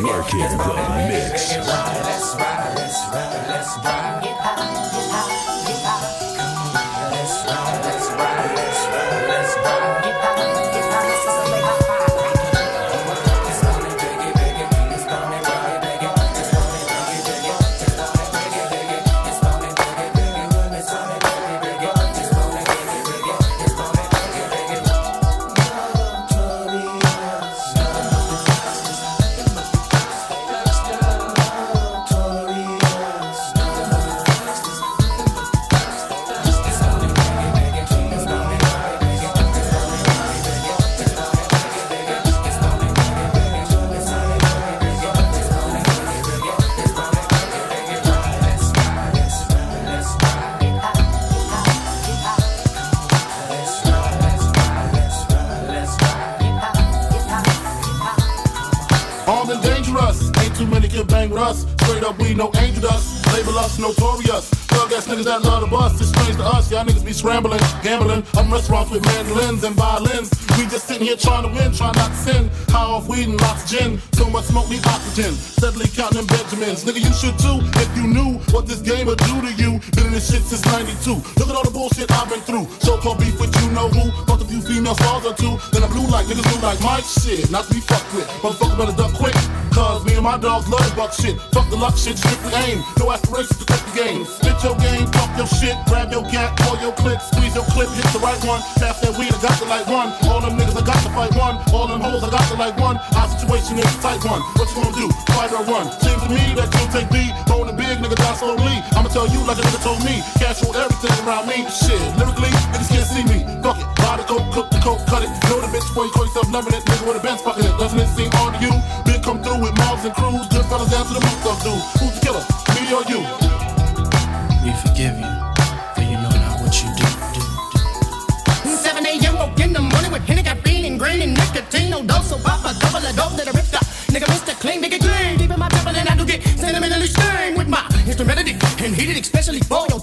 Market the mix. Let's ride, let's ride, let's ride. Scrambling, gambling. I'm restaurants with mandolins and violins. We just sitting here trying to win, trying not to sin. High off weed and lots of gin. So much smoke need oxygen. Steadily counting Benjamins. Nigga, you should too if you knew what this game would do to you. Been in this shit since 92. Look at all the bullshit I've been through. So-called beef with you know who. Fuck a few female stars or two. Then I blue like niggas blue like my shit. Not to be fucked with. Motherfucker better duck quick. Me and my dogs love the buck shit. Fuck the luck shit, strictly aim. No aspirations to take the game. Spit your game, talk your shit, grab your gat, pull your clip, squeeze your clip, hit the right one. Pass that weed, I got to like one. All them niggas, I got to fight one. All them hoes, I got to like one. Our situation is tight one. What you gonna do? Fight or run? Seems to me that you'll take B. Bone and big, nigga, die slowly. I'ma tell you like a nigga told me. Cash on everything around me. Shit, lyrically, niggas can't see me. Fuck it. Buy the coke, cook the coke, cut it. Know the bitch before you call yourself loving it. Nigga with a Benz fucking And heated especially for your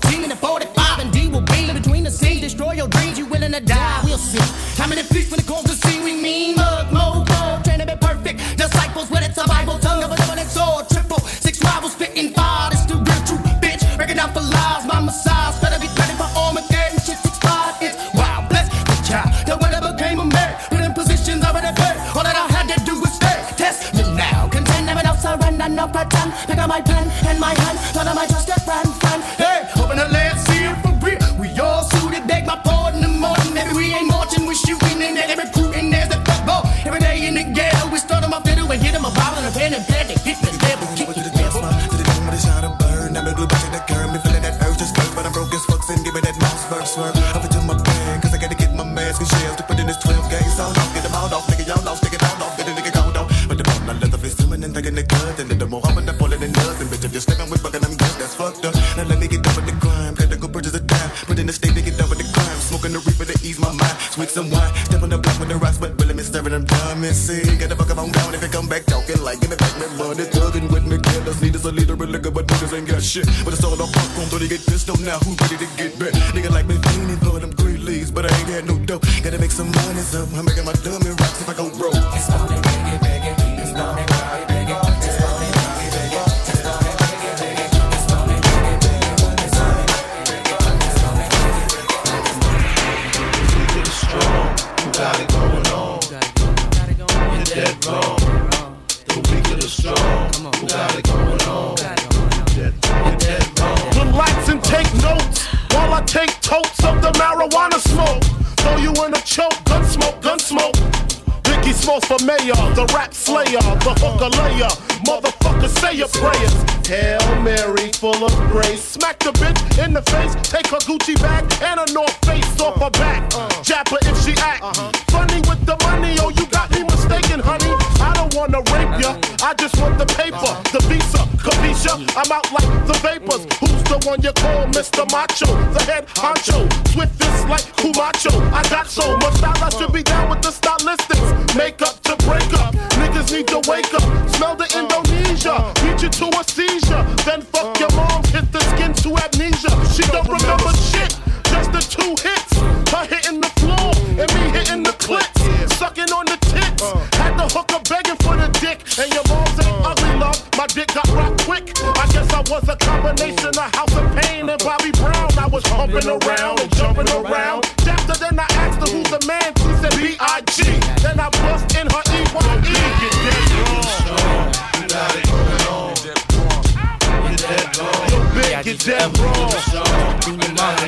shit. But it's all popcorn, so they get pissed off now. Who ready to take totes of the marijuana smoke. Throw you in a choke, gun smoke, gun smoke. Biggie Smalls for mayor, the rap slayer, the hooker layer. Motherfucker, say your prayers. Hail Mary, full of grace. Smack the bitch in the face, take her Gucci bag and a North Face off her back. Jap her if she act uh-huh. funny with the money. Oh, you got wanna rape ya. I just want the paper, the visa, capisha. I'm out like the vapors. Who's the one you call Mr. Macho? The head honcho. Swift is like Camacho. I got so much style, I should be down with the stylistics. Makeup to break up. Niggas need to wake up. Smell the Indonesia. Beat you to a seizure. Then fuck your mom. Hit the skin to amnesia. She don't remember shit. Just the two hits. Her hitting the floor and me hitting the clip. Combination of House of Pain and Bobby Brown. I was pumping around and jumping around. After then I asked her who's the man. She said B.I.G. Then I bust in her E-Y-E. It going on. Get that wrong. Get that wrong. Do your mind.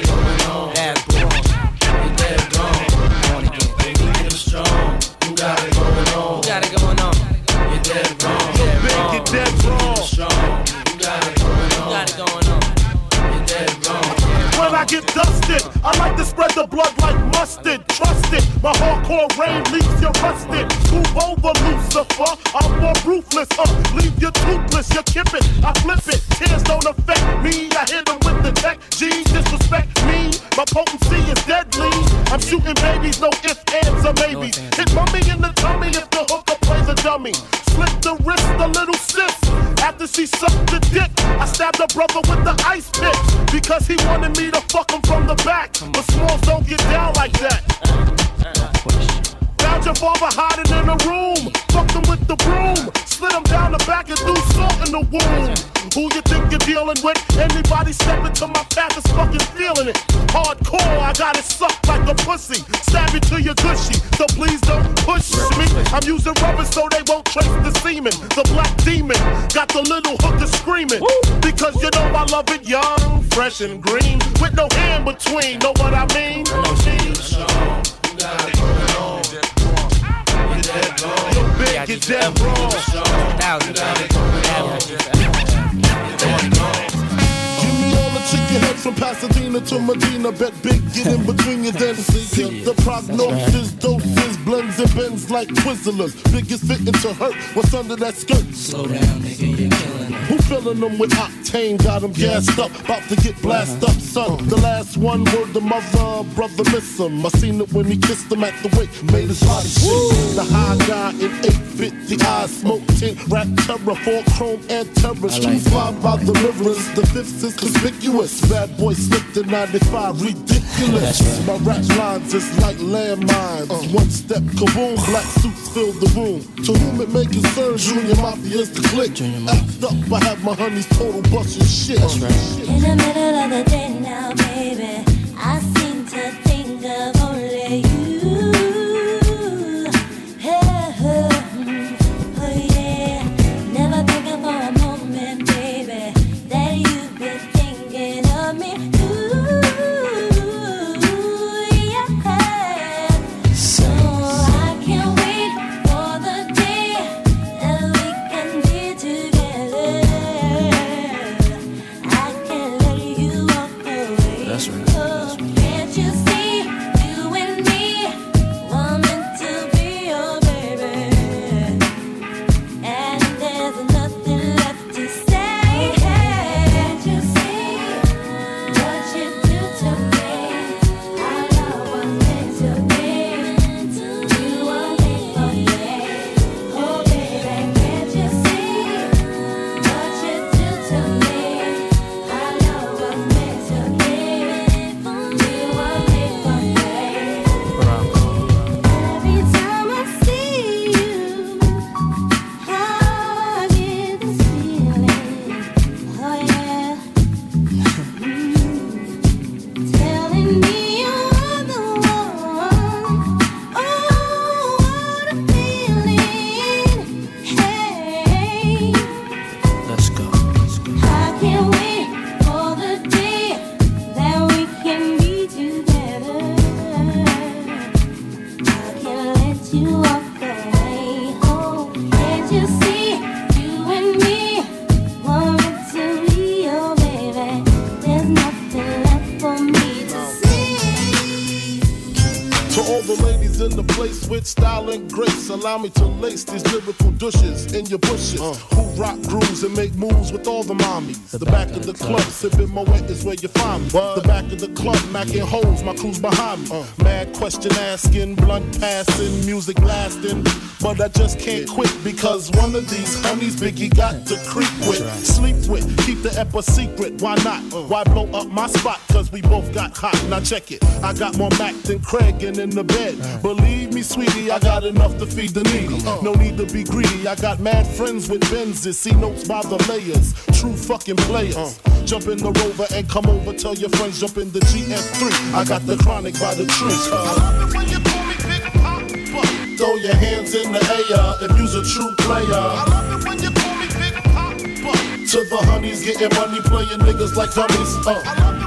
When I dusted, I like to spread the blood like mustard. Trust it, my hardcore rain leaves you rusted. Move over, Lucifer. I'm more ruthless, uh. Leave you toothless, you kip it, I flip it. Tears don't affect me. I hit them with the tech. G, disrespect me. My potency is deadly. I'm shooting babies, no ifs, ands, or maybes. Hit mummy in the tummy if the hooker plays a dummy. Slit the wrist, a little sis. After she sucked the dick, I stabbed her brother with the ice pick because he wanted me to fuck him from the back. But smalls don't get down like that. Found your father hiding in a room. Fucked him with the broom. Slid him down the back and threw salt in the wound. Who you think you're dealing with? Anybody step into my path is fucking feeling it. Hardcore, I got it sucked like a pussy. Stab you to your gushy, so please don't push me. I'm using rubber so they won't trace the semen. The black demon got the little hooker screaming. Because you know I love it young, fresh and green. With no hand between, know what I mean? Strong. You got it wrong. From Pasadena to Medina. Bet big, get in between your then see. The prognosis, doses, blends and bends like Twizzlers. Biggest fitting to hurt. What's under that skirt? Slow down, nigga, you're killing filling them with octane? Got them gassed up, about to get blasted up, son. The last one word the mother, brother miss him. I seen it when he kissed him at the wake, made his body shake. The high guy in 850 eyes, smoke tint, rap terror, four chrome and terrors. Two five by the mirrors, the fifth is conspicuous. Bad boy slipped in 95, ridiculous. My rap lines is like landmines. One step, kaboom, black suits fill the room. To whom it may concern, Junior Mafia is the click. Act up, I have my honeys total busting shit. In the middle of the day now, baby, I seem to think of only you. The mommies. The, back, of the club, sipping my wet is where you find me. The back of the club, macking holes, my crew's behind me. Mad question asking, blunt passing, music lasting. But I just can't quit because one of these honeys Biggie got to creep with, sleep with, keep the ep a secret. Why not? Why blow up my spot? Cause we both got hot. Now check it. I got more Mac than Craig and in the bed. Believe me, sweetie, I got enough to feed the needy. No need to be greedy. I got mad friends with Benzes. See notes by the layers. True fucking players. Jump in the rover and come over. Tell your friends jump in the GS3. I got the chronic by the tree. Throw your hands in the air if you's a true player. To the honeys getting money, playing niggas like dummies. Uh.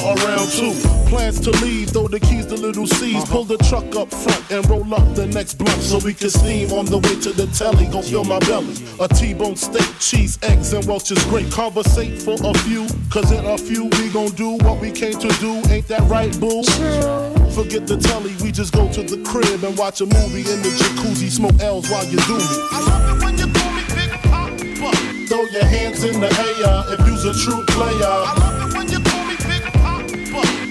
around two. Plans to leave, throw the keys to Lil' Cease. Uh-huh. Pull the truck up front and roll up the next blunt so we can steam on the way to the telly. Gon' fill my belly. A T-bone steak, cheese, eggs, and Welch's great. Conversate for a few, cause in a few we gon' do what we came to do. Ain't that right, boo? Forget the telly, we just go to the crib and watch a movie in the jacuzzi. Smoke L's while you do me. I love it when you call me big poppa. Throw your hands in the air if you's a true player.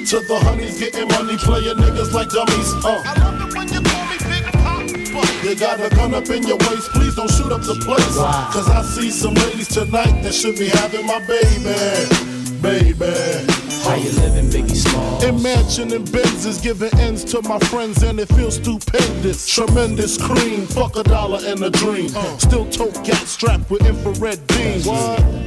To the honeys getting money, playing niggas like dummies. Uh. I love it when you call me Big Pop. You got a gun up in your waist, please don't shoot up the place. Cause I see some ladies tonight that should be having my baby. Baby. How you living, Biggie Small? Imagining Benzes giving ends to my friends and it feels stupendous. Tremendous cream, fuck a dollar and a dream. Still tote gat strapped with infrared beams.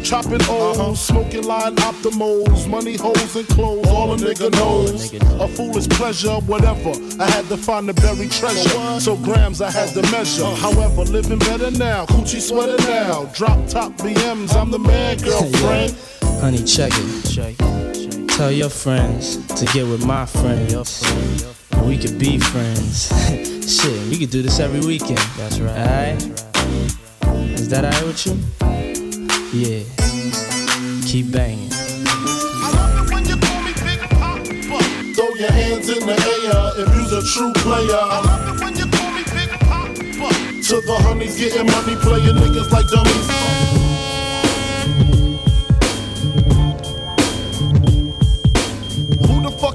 Chopping O's, smoking line optimals, money holes and clothes, all a nigga knows. A foolish pleasure, whatever. I had to find the buried treasure, so grams I had to measure. However, living better now, coochie sweater now. Drop top BMs, I'm the man, girlfriend. Honey, check it. Tell your friends to get with my friends. We could be friends. Shit, we could do this every weekend. That's right. Alright? Is that alright with you? Yeah. Keep banging. Throw your hands in the air if you's a true player. I wonder when you call me big pop to the honeys getting money, playing niggas like dummies.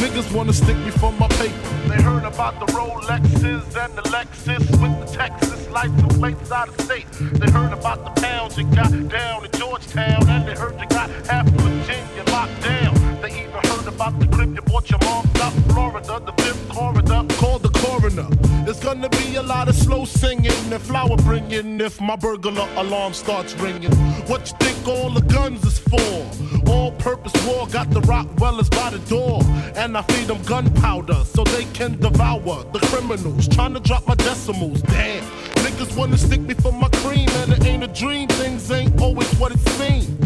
Niggas wanna stick me for my paper. They heard about the Rolexes and the Lexus with the Texas license plates out of state. They heard about the pounds you got down in Georgetown, and they heard you got half Virginia locked down. They even heard about the crib you bought your mom out Florida, the fifth corridor. Call the coroner. There's gonna be a lot of slow singing and flower bringing if my burglar alarm starts ringing. What you think all the guns is for? All purpose war got the Rottweilers by the door. And I feed them gunpowder so they can devour the criminals. Trying to drop my decimals. Damn. Niggas wanna stick me for my cream, and it ain't a dream. Things ain't always what it seems.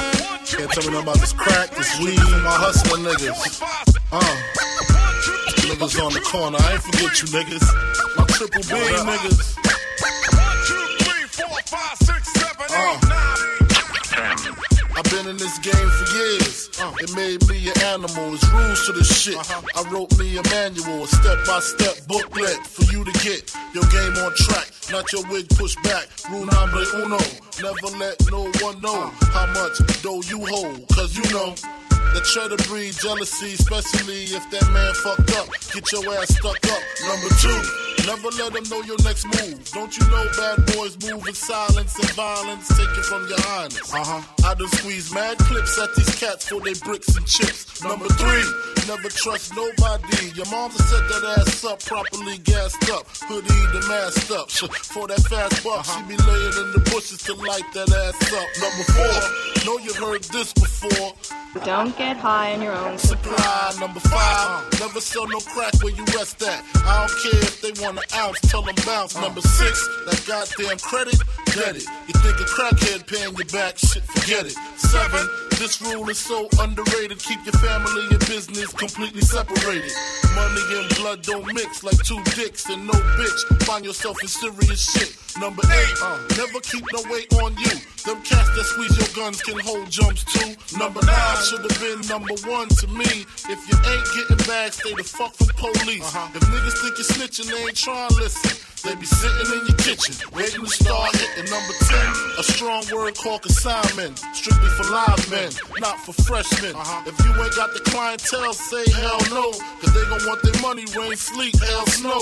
Can't tell me nothing about this crack, this weed, my hustling niggas. Uh. Niggas on the corner, I ain't forget you niggas. My triple B niggas. I've been in this game for years. It made me an animal. It's rules to the shit. Uh-huh. I wrote me a manual, a step by step booklet for you to get your game on track. Not your wig pushed back. Rule number uno. Never let no one know how much dough you hold. Cause you know. The to breed jealousy, especially if that man fucked up. Get your ass stuck up. Number two, never let them know your next move. Don't you know bad boys move in silence and violence? Take it from your highness. Uh huh. I done squeeze mad clips at these cats for they bricks and chips. Number three, never trust nobody. Your mama set that ass up, properly gassed up. Hoodie the masked up. For that fast buck, she be laying in the bushes to light that ass up. Number four, know you've heard this before. Don't get high on your own Supply number five. Never sell no crack where you rest at. I don't care if they want an ounce, tell them bounce. Number six, that goddamn credit, get it. You think a crackhead paying you back, shit, forget it. Seven, this rule is so underrated. Keep your family and business completely separated. Money and blood don't mix like two dicks and no bitch. Find yourself in serious shit. Number eight, uh, never keep no weight on you. Them cats that squeeze your guns can hold jumps too. Number nine should have been number one to me. If you ain't getting back, stay the fuck from police. Uh-huh. If niggas think you're snitching, they ain't trying to listen. They be sitting in your kitchen, waiting to start hitting. Number 10, a strong word called consignment. Strictly for live men, not for freshmen. Uh-huh. If you ain't got the clientele, say hell no. Cause they gon' want their money, rain, sleet, hell, snow.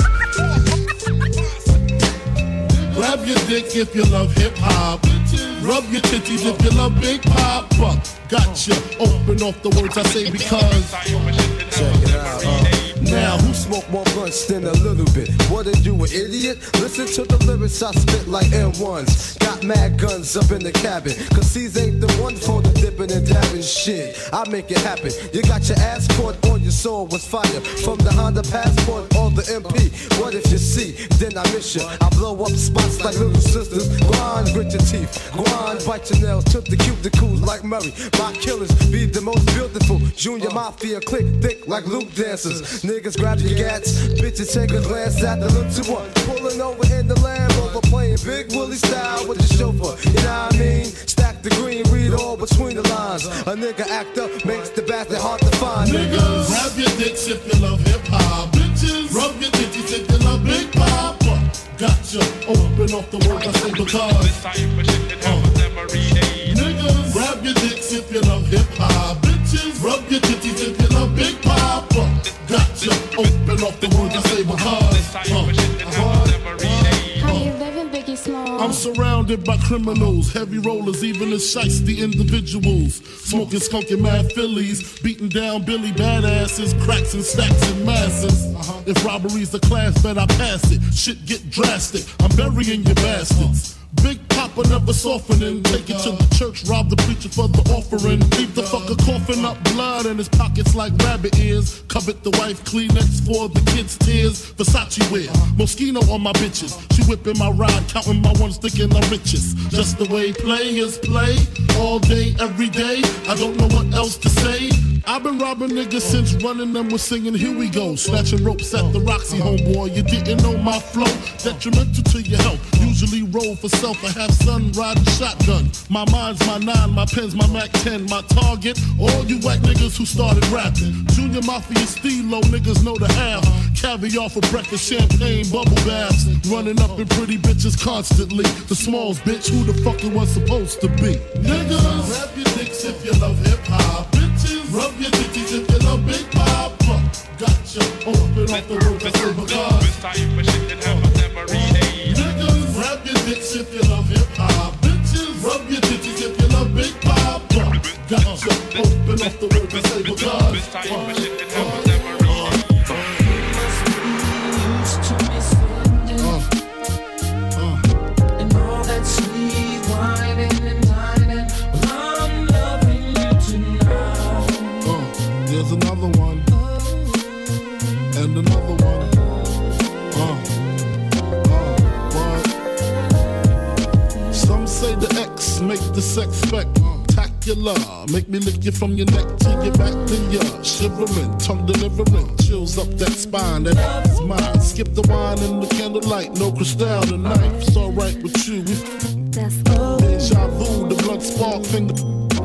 Grab your dick if you love hip hop. Rub your titties if you love Big Papa. Gotcha. Open off the words I say because. Check it out. Uh. Now, who smoke more blunts than a little bit? What are you, an idiot? Listen to the lyrics I spit like M1s. Got mad guns up in the cabin. Cause these ain't the one for the dipping and dabbing shit. I make it happen. You got your ass caught on your soul was fire. From the Honda Passport or the MP. What if you see? Then I miss you. I blow up spots like little sisters. Grind, grit your teeth. Grind, bite your nails. Took the cuticles like Murray. My killers be the most beautiful. Junior Mafia click thick like Luke dancers. Niggas grab your gats. Bitches take a glance at the look to one. Pulling over in the Land Rover. Playing Big Willie style with the chauffeur. You know what I mean? Stack the green, read all between the lines. A nigga act up makes the bastard hard to find. Niggas, grab your dicks if you love hip hop. Bitches, rub your titties if you love Big Papa. Gotcha. Open off the words I say because. Surrounded by criminals, heavy rollers, even the shiesty individuals. Smoking skunky mad fillies, beating down Billy badasses, cracks and stacks and masses. Uh-huh. If robbery's the class, bet I pass it. Shit get drastic, I'm burying your bastards. Papa never softening. Take it to the church, rob the preacher for the offering. Leave the fucker coughing up blood in his pockets like rabbit ears. Covet the wife Kleenex for the kids' tears. Versace wear, Moschino on my bitches. She whipping my ride, counting my ones, thinking I'm. Just the way players play, all day, every day. I don't know what else to say. I've been robbing niggas since running them was singing Here we go, snatching ropes at the Roxy homeboy. You didn't know my flow, detrimental to your health. Usually roll for self, I have son riding shotgun. My mind's my nine, my pen's my Mac 10, my target. All you white niggas who started rapping. Junior Mafia Stilo niggas know the half. Caviar for breakfast, champagne, bubble baths. running up in pretty bitches constantly. The smalls, bitch, who the fuck it was supposed to be? Niggas, rap your dicks if you love hip hop. Bitches, rub your dickies if you love Big Papa. Gotcha, open up the road to silver cars. Niggas, rap your dicks if you love hip hop. Bitches, rub your if you love Big Papa. Gotcha, open up the road to silver cars. And the sex spectacular. Make me lick you from your neck to your back to your shivering, tongue delivering, chills up that spine. That's mine. Skip the wine and the candlelight, no crystal tonight. It's alright with you. We Deja vu, the blood spark, finger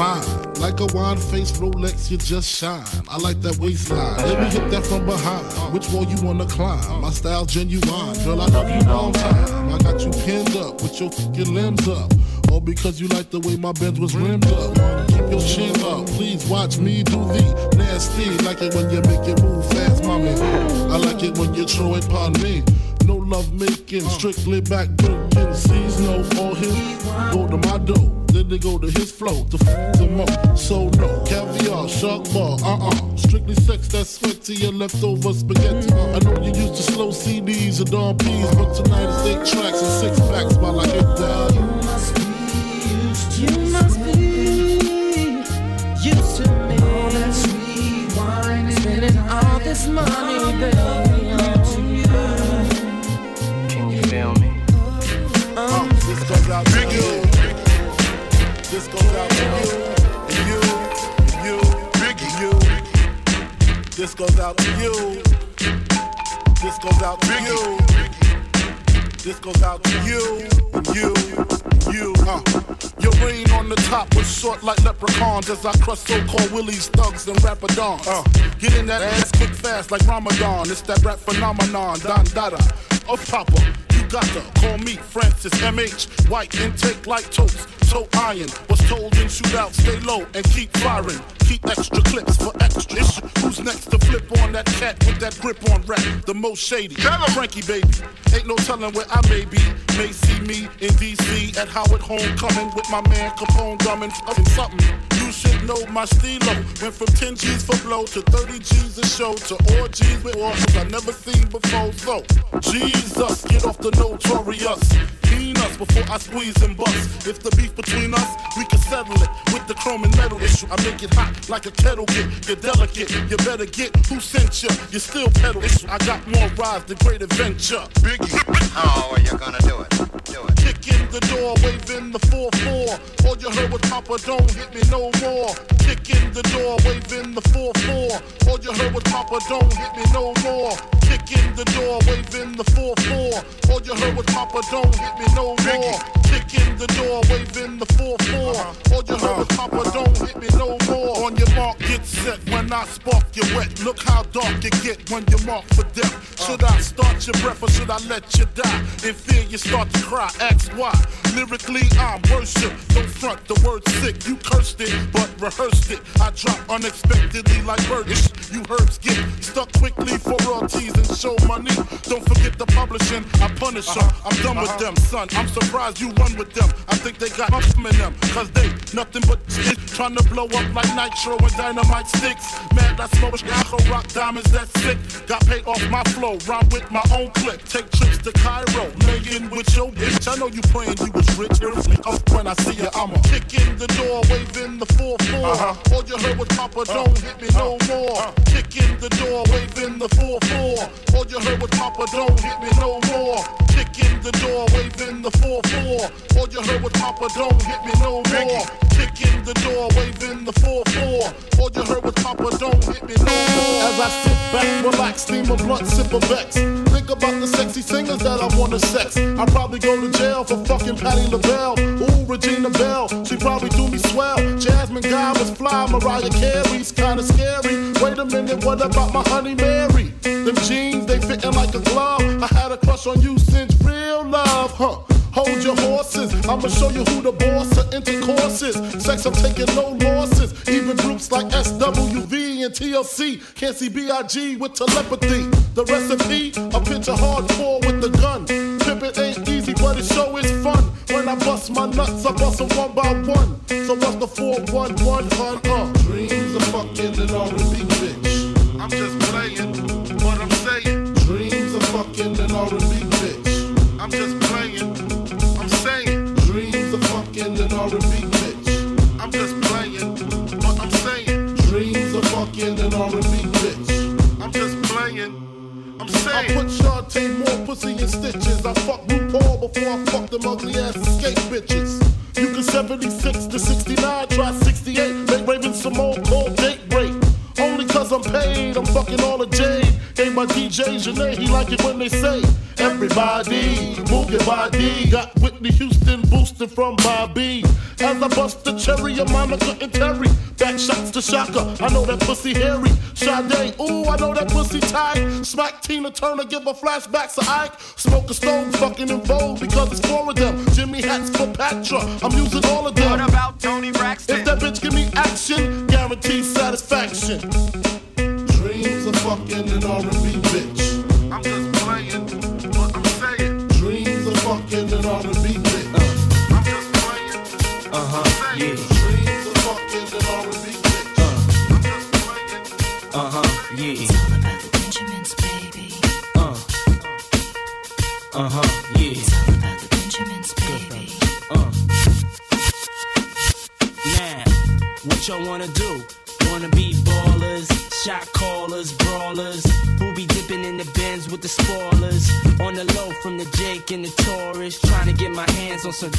fine. Like a wine faced Rolex, you just shine. I like that waistline. Let me hit that from behind. Which wall you wanna climb? My style genuine. Girl, I love you long time. I got you pinned up with your fucking limbs up. All because you like the way my Benz was rimmed up. Keep your chin up. Please watch me do the nasty. Like it when you make it move fast, mommy. I like it when you throw it upon me. Love making, strictly back breaking. Sees no all his go to my dough. Then they go to his flow to f them up. So no caviar, shark bar, uh uh. Strictly sex that's sweat to your leftover spaghetti. I know you used to slow CDs and Don P's, but tonight it's eight tracks and six packs while I hit that. You must be used to. You must be used to me. All that sweet wine. Spending all this money, baby, This goes out to you. And you, you, you. This goes out to you. This goes out to you. You, you, and you. Uh. Your reign on the top was short like leprechauns as I crush so-called willies, thugs, and rapadons. Uh. Get in that ass quick fast like Ramadan. It's that rap phenomenon, Don Dada. Of Papa, you got to call me Francis MH. White intake like toast, toe iron. Was told in shootout, stay low and keep firing. Keep extra clips for extra issue. Who's next to flip on that cat with that grip on rap? The most shady. Frankie baby. Ain't no telling where I may be. May see me in DC at Howard Homecoming with my man Capone drumming. fucking something. You should know my stilo. Went from 10 G's for blow to 30 G's a show to orgies with orphans I never seen before. So, Jesus, get off the notorious. Clean us before I squeeze and bust. If the beef between us, we can settle it with the chrome and metal issue. I make it hot like a kettle get. You're delicate, you better get who sent you. You still pedal issue. I got more rides than great adventure. Biggie. How are you gonna do it? Do it. Kick in the door, waving the 4-4. All you heard was Papa, don't hit me no Kick in the door, waving the 4-4. All you heard was Papa, don't hit me no more. Kick in the door, waving the 4-4. All you heard was Papa, don't hit me no more. Kick in the door, waving the 4-4. Uh-huh. All you heard was uh-huh. Papa, don't hit me no more. On your mark, get set. When I spark, you wet. Look how dark you get when you're marked for death. Uh. Should I start your breath or should I let you die? In fear, you start to cry. Ask why. Lyrically, I'm worship. Don't front the word sick. You cursed it, but rehearsed it. I drop unexpectedly like birdish. You herbs get stuck quickly for royalties and show money. Don't forget the publishing. I punish them. I'm done with them, son. I'm surprised you run with them. I think they got up in them. Cause they nothing but shit. Trying to blow up like nitro and dynamite sticks. Mad I smoke. Afro rock diamonds that's sick. Got paid off my flow, rhyme with my own clip. Take trips to Cairo, making with your bitch. I know you praying you was rich. When I see you, I'ma kick in the door, waving the 4 4. Uh-huh. All you heard was Papa, don't hit me no more. Kick in the door, waving the 4 4. All you heard was Papa, don't hit me no more. Kick in the door, waving the 4 4. All you heard was Papa, don't hit me no more. The door, waving the 4 4. All you heard was Papa, don't hit me no more. As I sit back, relax, steam a blunt, sip a Beck's. Think about the sexy singers that I wanna sex. I probably go to jail for fucking Patti LaBelle. Ooh, Regina Belle, she probably do me swell. Jasmine Guy was fly, Mariah Carey's kinda scary. Wait a minute, what about my honey Mary? Them jeans, they fitting like a glove. I had a crush on you since real love, huh? Hold your horses, I'ma show you who the boss of intercourse is. Sex, I'm taking no losses. Even groups like SWV and TLC can't see B.I.G. with telepathy. The recipe, a picture hardcore with the gun. Pimpin' ain't easy, but it sure is fun. When I bust my nuts, I bust them one by one. So what's the 411, hun? Uh, dreams of fucking an R&B bitch. I'm just playing, what I'm saying. Dreams of fucking an R&B fucking an R&B bitch. I'm just playing, I'm saying. I put Chanté Moore pussy in stitches. I fuck RuPaul before I fuck them ugly ass Xscape bitches. You can 76 to 69, try 68. Make Raven Simone call date break. Only cause I'm paid, I'm fucking all the my DJ Janae, he like it when they say, Everybody, move your body. Got Whitney Houston boosted from Bobby. As I bust the cherry of Monica and Terry. Back shots to Chaka, I know that pussy hairy. Sade, ooh, I know that pussy tight. Smack Tina Turner, give her flashbacks to Ike. Smoke a stone, fucking En Vogue because it's four of them. Jimmy hats for Patra, I'm using all of them. What about Toni Braxton? If that bitch give me action, guaranteed satisfaction. Fucking an R&B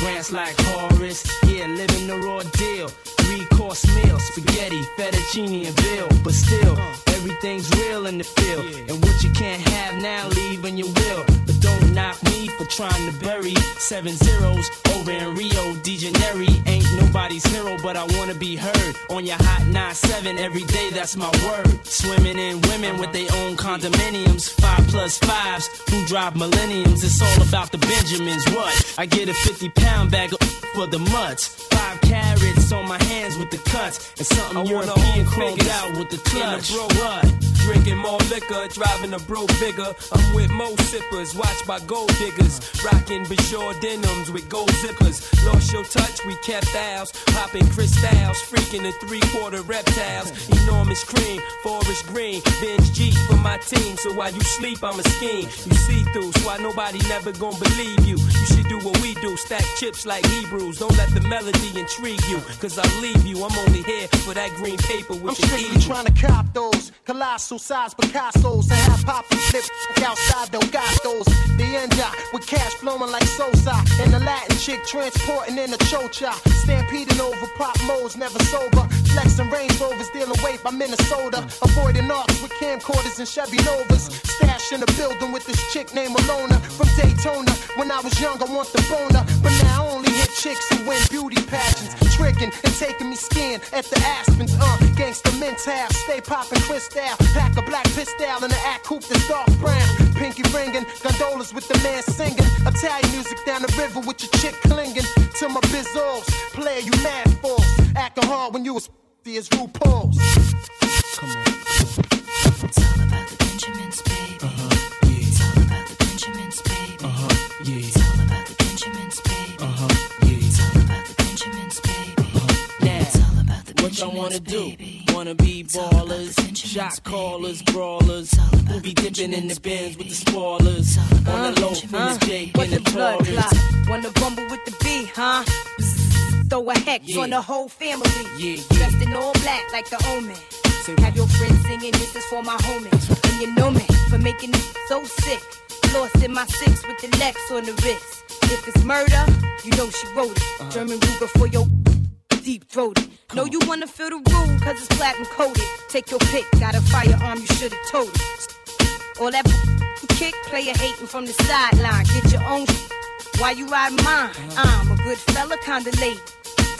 grants like Horace. Yeah, living the raw deal. Three course meal, spaghetti, fettuccine, and bill. But still, everything's real in the field. And what you can't have now, leave when you will. But don't knock me for trying to bury seven zeros over in Rio de Janeiro. Ain't nobody's hero, but I wanna be heard on your hot 9-7 every day. That's my word. Swimming in women with their own condominiums, five plus fives who drive millenniums. It's all about the Benjamins. What? I get a 50 pound bag of for the mutts. Five carats on my hands with the cuts, and something I European figures out with the in a clutch. bro What? Drinking more liquor, driving a bro bigger. I'm with mo sippers, watched by gold diggers. Rocking Bajor denims with gold zippers. Lost your touch, we kept ours. Popping crystals, freaking the three quarter reptiles. Enormous cream, forest green. Bench G for my team, so while you sleep, I'm a scheme. You see through, so why nobody never gonna believe you. You should do what we do, stack chips like Hebrews. Don't let the melody intrigue you, cause I'll leave you. I'm only here for that green paper with I'm strictly trying to cop those colossal size Picasso's and have poppy flip outside gastos. The end with cash flowing like Sosa and the Latin chick transporting in a chocha. Stampeding over pop modes, never sober. Flexing Range Rovers, dealing weight by Minnesota. Avoiding arcs with camcorders and Chevy Novas. Stash in the building with this chick named Alona from Daytona. When I was young, I want the boner, but now only chicks who win beauty pageants. Tricking and taking me skin at the Aspens. Uh, gangsta mental, stay popping crystal. Pack a black pistol and an act coupe that's dark brown. Pinky ringing, gondolas with the man singing. Italian music down the river with your chick clinging to my bizzles. Player, you mad fools. Acting hard when you was as RuPaul's. It's what y'all wanna Benjamins, do? Wanna wanna be ballers, shot callers, brawlers. We'll be dipping in the bins with the spoilers. On the low from Huh? the Jake and the the blood Taurus. Wanna rumble with the B, huh? Throw a hex Yeah. on the whole family. Yeah, Dressed in all black like the omen. Have your friends singing, this is for my homies. And you know me for making it so sick. Lost in my six with the Lex on the wrist. If it's murder, you know she wrote it. Uh-huh. German Ruger for your deep throated. Know you wanna feel the rule, cause it's platinum coated. Take your pick, got a firearm, you should've told it. All that kick, player hating from the sideline. Get your own why you ride mine? I'm a good fella, kinda lady.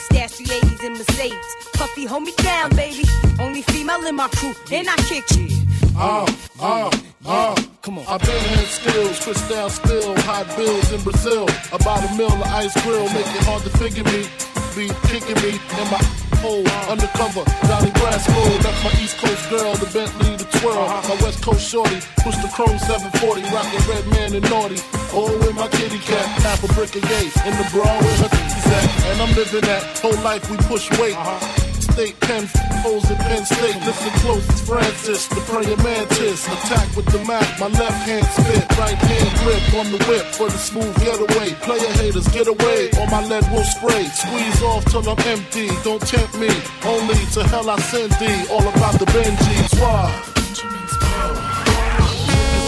Stash 380s in Mercedes. Puffy, hold me down, baby. Only female in my crew, and I kick you. Uh, uh, uh. Come on. I've been in skills, crystal spill, hot bills in Brazil. About a mill of ice grill, make it hard to figure me. Be kicking me in my hole, undercover. Johnny Brasco, that's my East Coast girl, the Bentley, the twirl. My West Coast shorty, push the chrome 740, rockin' red man and naughty. Oh, with my kitty cat, half a brick of yay, in the bra with her titties. And I'm living that whole life we push weight. State Penn, O's at Penn State. Listen close, it's Francis, the praying mantis. Attack with the Mac, my left hand spit, right hand grip on the whip for the smooth getaway. Player haters, get away, or my lead will spray. Squeeze off till I'm empty, don't tempt me. Only to hell I send thee, all about the Benjis. Why? Niggas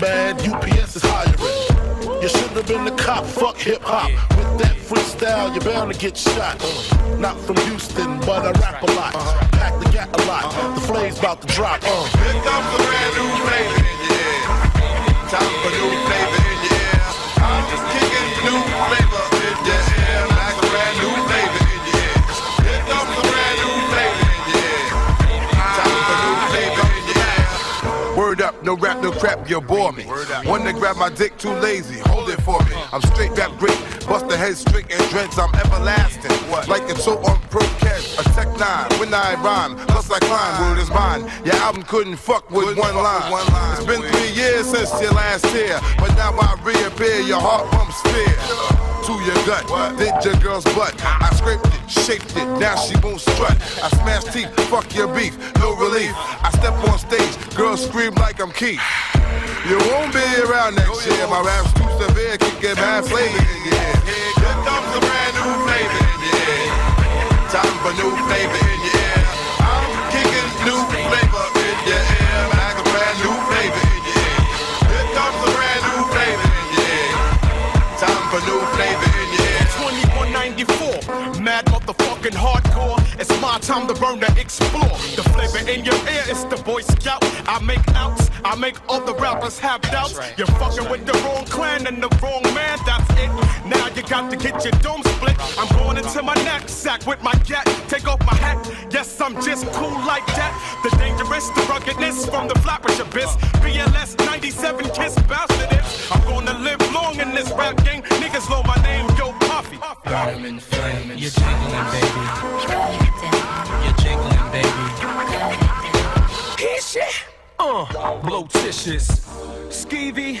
Mad, UPS is hiring. You should have been the cop, fuck hip hop. With that freestyle, you're bound to get shot. Not from Houston, but I rap a lot. Pack the gat a lot. The flame's about to drop. Uh. Here comes a brand new flavor in your no rap, no crap, you bore me. One to grab my dick, too lazy, hold it for me. I'm straight rap great, bust the head straight and dreads, I'm everlasting. Like a toe on pro cash, a tech nine. When I rhyme, plus I climb, word is mine. Your album couldn't fuck with one line. It's been three years since your last year, but now I reappear, your heart pumps fear. To your gut, did your girl's butt. I scraped it, shaped it, now she won't strut. I smash teeth, fuck your beef, no relief. I step on stage, girls scream like I'm Keith. You won't be around next oh, year. My rap's too severe, can get mad flavor in your ear. Here comes a brand new flavor in your ear. Time for new flavor in your ear. I'm kicking new flavor in your ear. Like a brand new flavor in your ear. Here comes a brand new flavor in your ear. Time for new flavor in your ear. 2194, mad motherfucking hardcore. My time to burn to explore. The flavor in your ear is the Boy Scout. I make outs, I make all the rappers have doubts. You're fucking with the wrong clan and the wrong man, that's it. Now you got to get your dome split. I'm going into my knapsack with my gat. Take off my hat. Yes, I'm just cool like that. The dangerous, the ruggedness from the flappers abyss. BLS 97 kiss bastard is. I'm gonna live long in this rap game. Niggas know my name, yo, Puffy. Diamond flaming, you're jingling, baby. You're jingling, baby. Hit shit. Uh, blotitious, skeevy,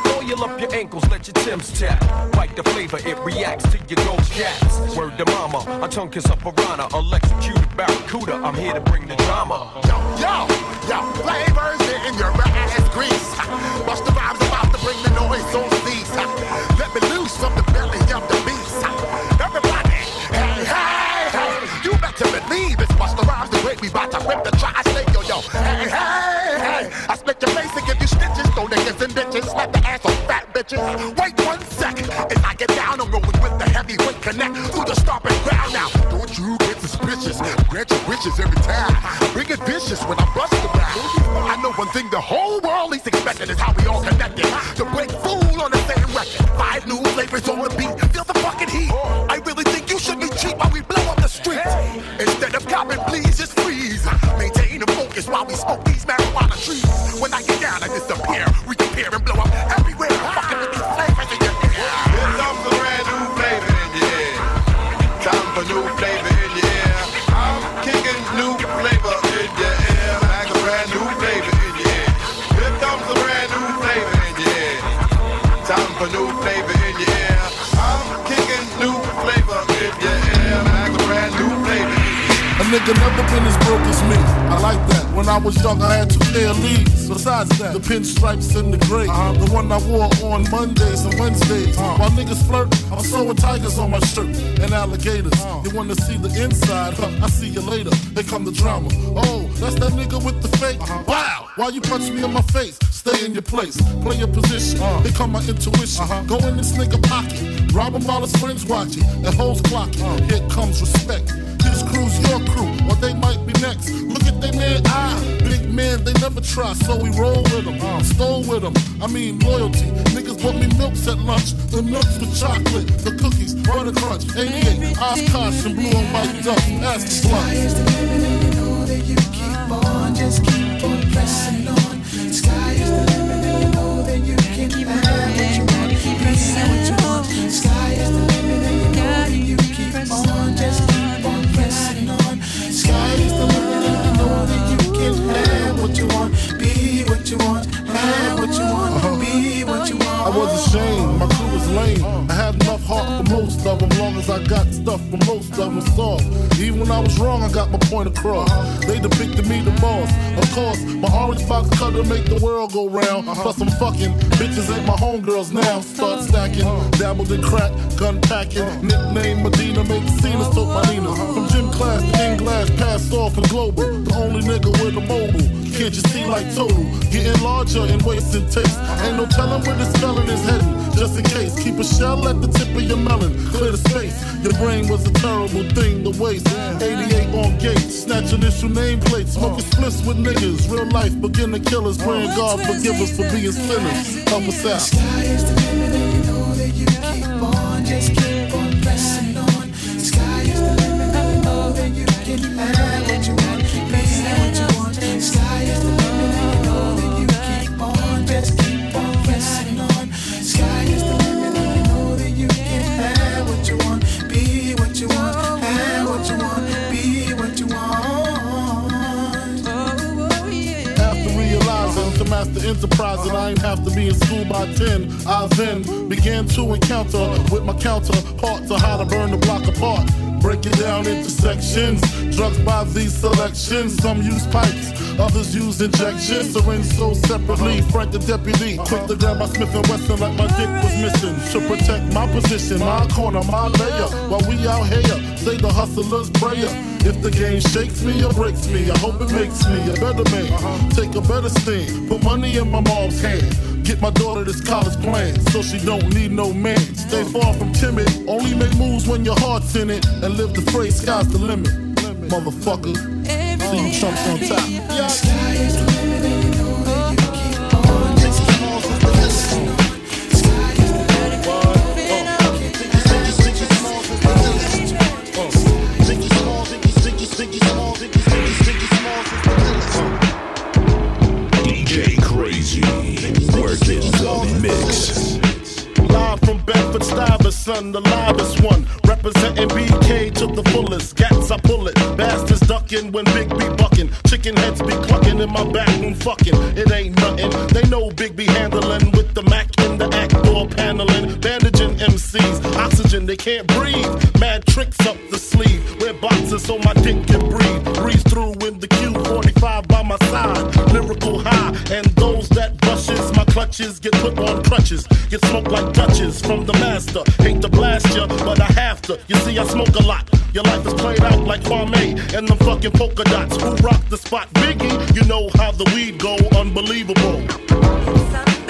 Oil up your ankles, let your Tim's tap. Bite the flavor, it reacts to your gold caps. Word to mama, a tongue kiss a piranha, electrocuted barracuda. I'm here to bring the drama. Yo, yo, yo, flavors in your ass grease. Bust the rhymes about to bring the noise on these. Let me loose from the belly of the beast. Everybody, hey, hey, hey, you better believe it's Busta Rhymes the great. We bout to rip the tri-state, yo, yo. Hey, hey, I split your face and give you stitches. Throw niggas in ditches. Slap the ass on fat bitches. Wait one sec. If I get down, I'm rolling with the heavyweight connect. Through the stomping ground now. Don't you get suspicious. Grant your wishes every time. Bring it vicious when I bust the back. I know one thing the whole world is expecting is how we all connected. To break fool on the same record. Five new flavors on the beat. Feel the fucking heat. I really think you should be cheap while we blow up the streets. Instead of copping, please just freeze. Maintain the focus while we smoke new flavor nigga never been as broke as me. I like that. When I was young, I had two pair leads. Besides that, the pinstripes and the gray. Uh-huh. The one I wore on Mondays and Wednesdays. Uh-huh. While niggas flirt, I'm sewing tigers on my shirt and alligators. Uh-huh. You wanna see the inside? Huh, I see you later. Here come the drama. Oh, that's that nigga with the fake. Wow! Why you punch me in my face? Stay in your place. Play your position. Here come my intuition. Go in this nigga pocket. Rob him while his friends watching. And hoes clocking. Here comes respect. This crew's your crew, next. Look at they man eye. Big man, they never try, so we roll with them. Uh, stole with them. I mean, loyalty. Niggas bought me milks at lunch. The milks with chocolate, the cookies, butter crunch. 88, Oshkosh, and blue and white duck. Ask the blunt. Just keep on pressing on. Sky is the limit, and you know that you can have what you want. Press what you want. Sky is the limit, of them, long as I got stuff for most of them soft. Even when I was wrong, I got my point across. They depicted me the boss. Of course, my orange box cutter make the world go round. Uh-huh. Plus I'm fucking bitches ain't my homegirls now. Start uh-huh. stacking, uh-huh. dabbled in crack, gun packing. Nickname Medina, make scenes, took my Nina. From gym class to in glass, passed off in global. The only nigga with a mobile. Can't you see like total? Getting larger and waist and taste. Ain't no telling where this felon is heading. Just in case, keep a shell at the tip of your melon. Clear the space. Your brain was a terrible thing to waste. 88 on gates, snatch initial nameplates. Smoking splits with niggas. Real life beginner killers. Praying God forgive us for being sinners. Help us out. Sky is the limit, and you know that you keep on. Just keep ain't have to be in school by 10, I then began to encounter with my counter, counterparts to how to burn the block apart. Break it down into sections. Drugs by these selections. Some use pipes, others use injections. Syringe so separately. Frank the deputy, quick to grab my Smith and Wesson like my dick was missing. To protect my position, my corner, my layer. While we out here, say the hustler's prayer. If the game shakes me or breaks me, I hope it makes me a better man. Take a better stand, put money in my mom's hand. Get my daughter this college plan, so she don't need no man. Stay far from timid, only make moves when your heart's in it, and live the phrase sky's the limit. Motherfucker, see you chumps on top. Sky is the limit, and you know that you keep on. Just keep on pressing on. Sky is the limit, DJ Crazy, working the mix. Live from Bedford Stuyvesant, the livest one. Representing BK to the fullest. Gats, I pull it. Bastards ducking when Big in my back fucking. Crutches. smoke like Dutches from the master. Hate to blast ya, but I have to. You see, I smoke a lot. Your life is played out like Kwame and the fucking polka dots. Who rock the spot? Biggie, you know how the weed go. Unbelievable.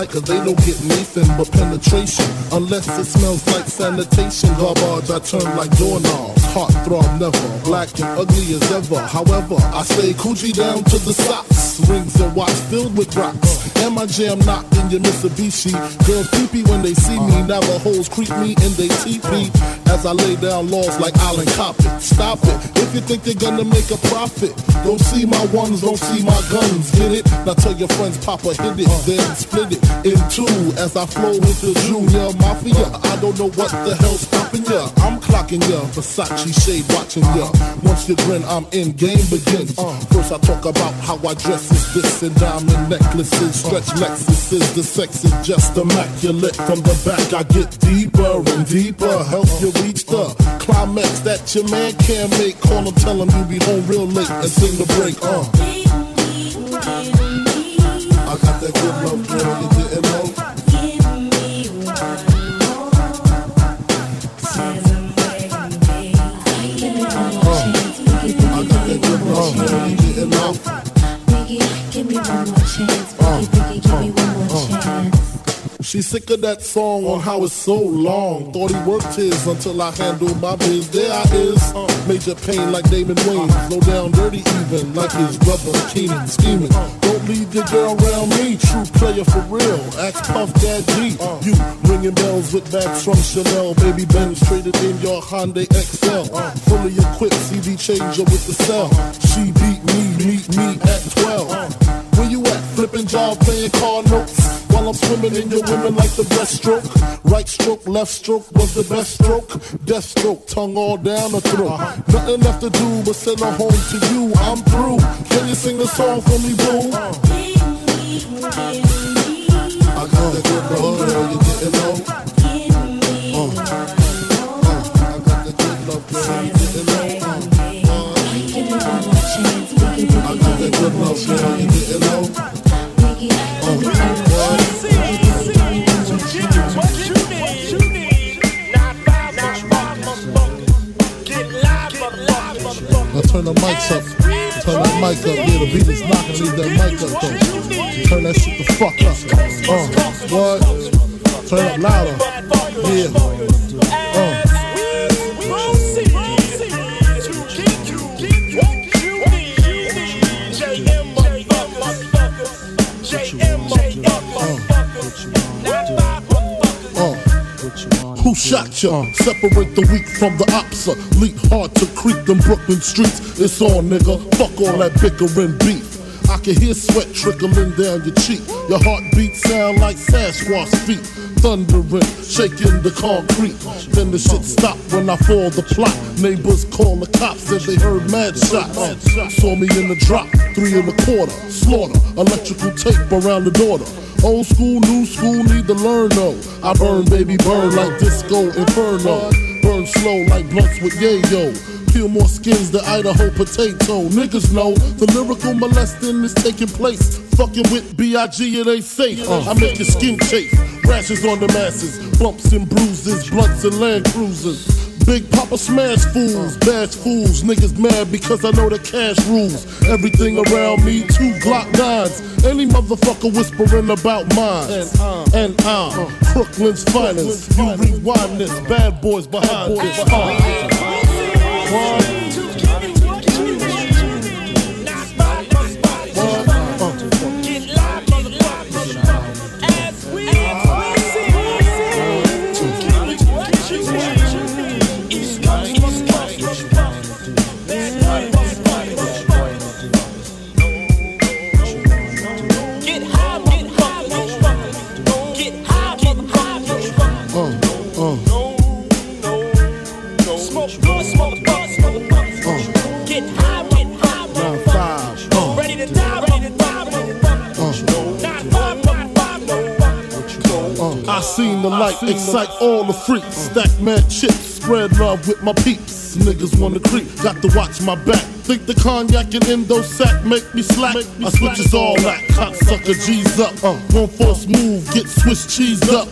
Like, cause they don't get Nathan but penetration. Unless it smells like sanitation. Garbage, I turn like doorknobs. Heart throb never, black and ugly as ever. However, I stay coochie down to the socks. Rings and watch filled with rocks. And my jam knocked in your Mitsubishi. Girls peepee when they see me. Navajos creep me and they teepee. As I lay down laws like Island Coppet. Stop it. If you think they're gonna make a profit, don't see my ones, don't see my guns. Get it? Now tell your friends, Papa hit it, then split it in two. As I flow with the Junior Mafia. I don't know what the hell's stopping ya. I'm clocking ya. Versace shade watching ya. Once you grin, I'm in. Game begins. First I talk about how I dress is this and diamond necklaces, stretch Lexuses. The sex is just immaculate. From the back I get deeper and deeper. Help you reach the climax that your man can't make. Call him, tell him you be home real late and sing the break. Uh. Chance. Biggie, She's sick of that song on how it's so long. Thought he worked his until I handled my biz. There I is. Uh, major pain like Damon Wayans. Slow down dirty even like his brother Keenen scheming. Don't leave your girl around me. True player for real. Ask Puff Daddy. You ringing bells with bags from Chanel. Baby Benz traded in your Hyundai Excel. Fully equipped CD changer with the cell. She beat me, meet me at 12. Where you at? Flipping job, playing car notes. While I'm swimming in your women like the breaststroke. Right stroke, left stroke was the best stroke. Death stroke, tongue all down the throat. Nothing left to do but send her home to you. I'm through. Can you sing a song for me, boo? I got that good love, girl, you didn't know. Uh, uh, I got that good love, girl, you didn't know. I got that good love, girl, you didn't know. Separate the weak from the opsa. Leap hard to creep them Brooklyn streets. It's on, nigga. Fuck all that bickering beef. I can hear sweat trickling down your cheek. Your heartbeat sound like Sasquatch feet. Thundering, shaking the concrete. Then the shit stopped when I fall the plot. Neighbors call the cops, said they heard mad shots. Saw me in the drop, three and a quarter. Slaughter, electrical tape around the daughter. Old school, new school, need to learn though. I burn, baby, burn like disco inferno. Burn slow like blunts with yayo. Peel more skins than Idaho potato. Niggas know the lyrical molesting is taking place. Fucking with B.I.G. it ain't safe. I make your skin chafe. Rashes on the masses, bumps and bruises, blunts and land cruisers. Big Papa smash fools, bash fools, niggas mad because I know the cash rules. Everything around me, two Glock nines. Any motherfucker whispering about mine. And I'm Brooklyn's finest. You rewind this, bad boys behind this. Uh, one. Excite all the freaks. Stack mad chips, spread love with my peeps. Niggas wanna creep, got to watch my back. Think the cognac and endo sack make me slack. I switches all that, cocksucker G's up. Uh, one force move, get Swiss cheese up.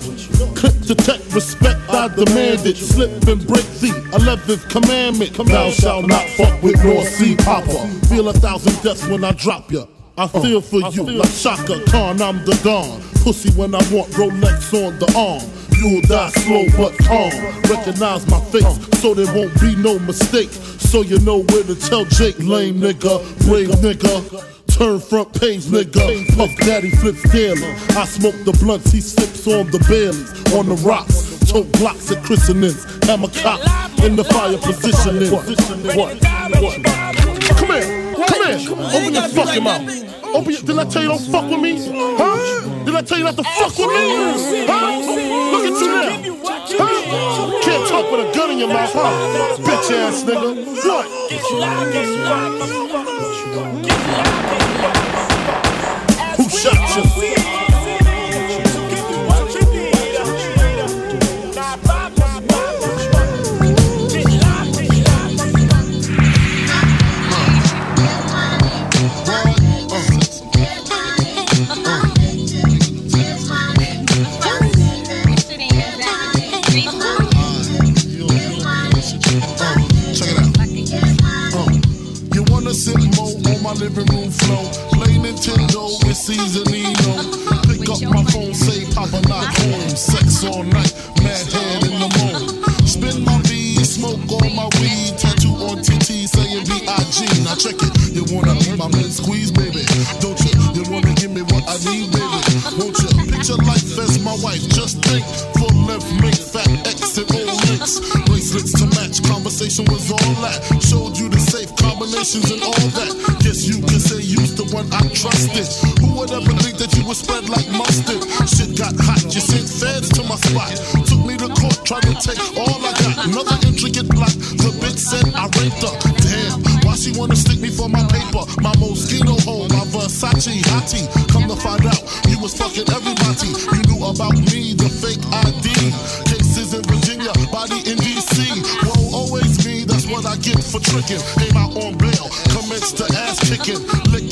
Clip to tech, respect, I demand it. Slip and break the 11th commandment. Thou shalt not fuck with North Sea Papa. Feel a thousand deaths when I drop ya. I feel for you like Chaka Khan, I'm the Don. Pussy when I want Rolex on the arm. You'll die slow but calm. Recognize my face so there won't be no mistake. So you know where to tell Jake, lame nigga, brave nigga. Turn front page, nigga. Puff Daddy flips daily. I smoke the blunts, he sips on the Baileys. On the rocks, tote blocks at christenings. Hammer cop in the fire positioning. What? What? What? Come here, come here. Open your fucking mouth. Oh, Open your, did I tell you don't fuck with me? Huh? Did I tell you not to fuck with me? Huh? Look at you now. Huh? Can't talk with a gun in your mouth, huh? Bitch ass nigga. What? Who shot you? Living room flow. Play Nintendo with Cease and Nino. Pick up my phone, say Papa not home. Sex all night, mad head in the morning. Spin my V, smoke all my weed. Tattoo on TT saying B.I.G. Now check it. You wanna be my man squeeze, baby? Don't you? You wanna give me what I need, baby? Won't you? Picture life as my wife. Just think. Full left, make fat and all links. Bracelets to match. Conversation was all that. Showed you the safe combinations and all that. Trusted. Who would ever think that you would spread like mustard? Shit got hot. You sent feds to my spot. Took me to court, tried to take all I got. Another intricate plot. The bitch said I raped her. Damn. Why she wanna stick me for my paper? My Moschino hole, my Versace hottie. Come to find out, you was fucking everybody. You knew about me, the fake ID. Cases in Virginia, body in DC. Whoa, always me, that's what I get for tricking. Came out on bail, commenced to ass kicking. Licking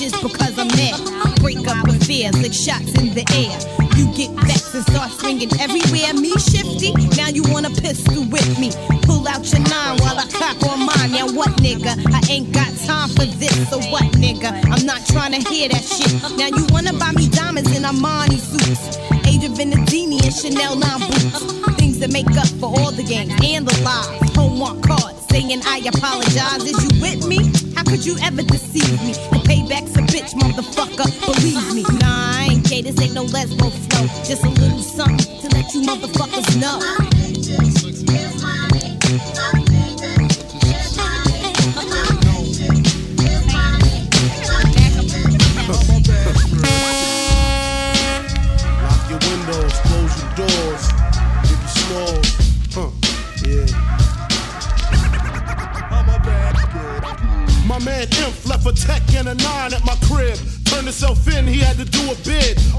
bitches because I'm mad. Break up affairs, like shots in the air. You get vexed and start swinging everywhere. Me shifty, now you wanna pistol with me. Pull out your nine while I cock on mine. Now what, nigga? I ain't got time for this, so what, nigga? I'm not trying to hear that shit. Now you wanna buy me diamonds in Armani suits. Age of Venedini and Chanel 9 boots. Things that make up for all the games and the lies. Hallmark cards saying I apologize. Is you with me? How could you ever deceive me? Bitch, motherfucker. Believe me. Nah, I ain't gay. This ain't no lesbo flow. Just a little something to let you motherfuckers know. Lock your windows, close your doors, give you. Huh, yeah. My man Imp left a tech and a nine at my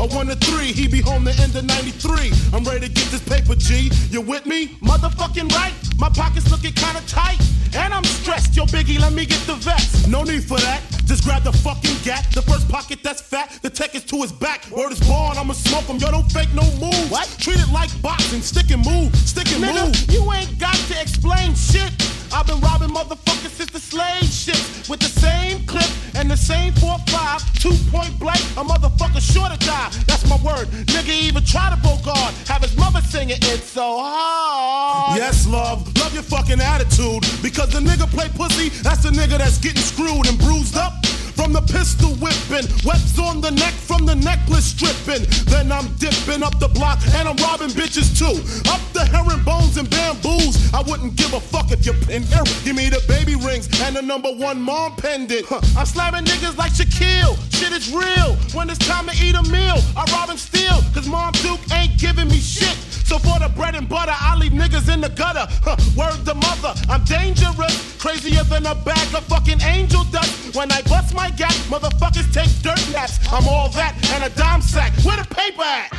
A one to three, he be home the end of 93. I'm ready to get this paper, G. You with me? Motherfucking right. My pockets looking kinda tight. And I'm stressed. Yo, Biggie, let me get the vest. No need for that. Just grab the fucking gat. The first pocket that's fat. The tech is to his back. Word is born, I'ma smoke him. Yo, don't fake no move. What? Treat it like boxing. Stick and move. Stick and Nigga, move. you ain't got to explain shit. I've been robbing motherfuckers since the slave shit. With the same clip the same 4-5, two point blank, a motherfucker sure to die. That's my word. Nigga even try to bogard. Have his mother singing it's so hard. Yes, love. Love your fucking attitude. Because the nigga play pussy, that's the nigga that's getting screwed and bruised up. From the pistol whipping, webs on the neck from the necklace stripping. Then I'm dipping up the block and I'm robbing bitches too. Up the herringbones and bamboos. I wouldn't give a fuck if you're in here. Give me the baby rings and the number one mom pendant. Huh. I'm slamming niggas like Shaquille. Shit is real. When it's time to eat a meal, I rob and steal. Cause Mom Duke ain't giving me shit. So for the bread and butter, I leave niggas in the gutter. Huh. Word to mother, I'm dangerous. Crazier than a bag of fucking angel dust. When I bust my gap, motherfuckers take dirt naps. I'm all that and a dime sack. Where the paper at?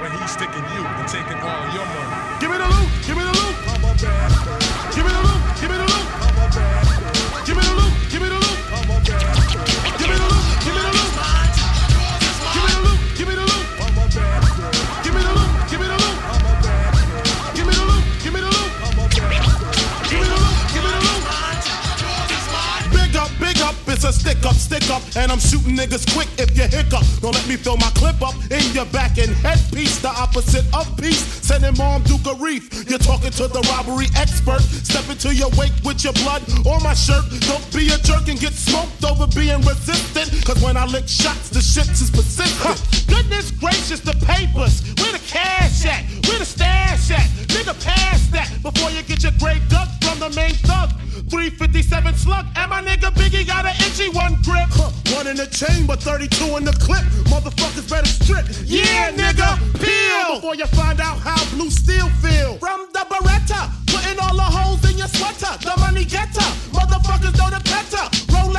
When he's sticking you and taking all your money. Give me the loot, give me the loot. Give me the loot, stick up, stick up, and I'm shooting niggas quick if you hiccup. Don't let me fill my clip up in your back and headpiece, the opposite of peace. Sending mom Duke a reef. You're talking to the robbery expert. Step into your wake with your blood on my shirt. Don't be a jerk and get smoked over being resistant. Cause when I lick shots, the shits is persistent. Goodness gracious, the papers. Where the cash at? Where the stash at? Nigga, pass that before you get your grave dug the main thug. 357 slug, and my nigga Biggie got an itchy one grip. Huh, one in the chamber, 32 in the clip. Motherfuckers better strip. Yeah, nigga, peel Before you find out how blue steel feel. from the Beretta. Putting all the holes in your sweater. The money getter. Motherfuckers know the better.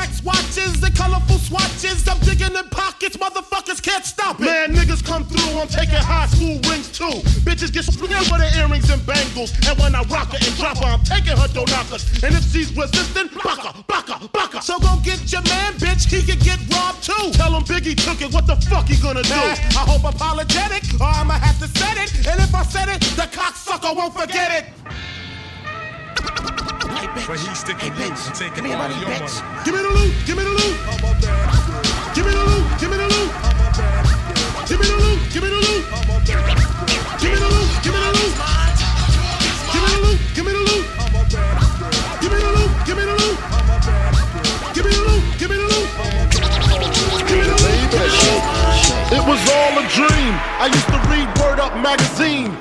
Rolex watches and colorful swatches. I'm digging in pockets. Motherfuckers can't stop it. Man, niggas come through, I'm taking high school rings too. Bitches get split for the earrings and bangles. And when I rock her and drop her, I'm taking her donakas. And if she's resistant, baka, baka, baka. So go get your man, bitch. He could get robbed too. Tell him Biggie took it, what the fuck he gonna do? I hope apologetic, or I'ma have to set it. And if I said it, the cocksucker won't forget it. Hey, bitch. When he's sticking hey, bitch. and taking Give me all money, your bitch. money. Give me the loot, give me the loot. Give me the loot, give me the loot. Give me the loot, give me the loot. Give me the loot, give me the loot. Give me the loot, give me the loot. Give me the loot, give me the loot. Give me the loot, give me the loot. Give me the loot, give me the loot. It was all a dream. I used to read Word Up magazine.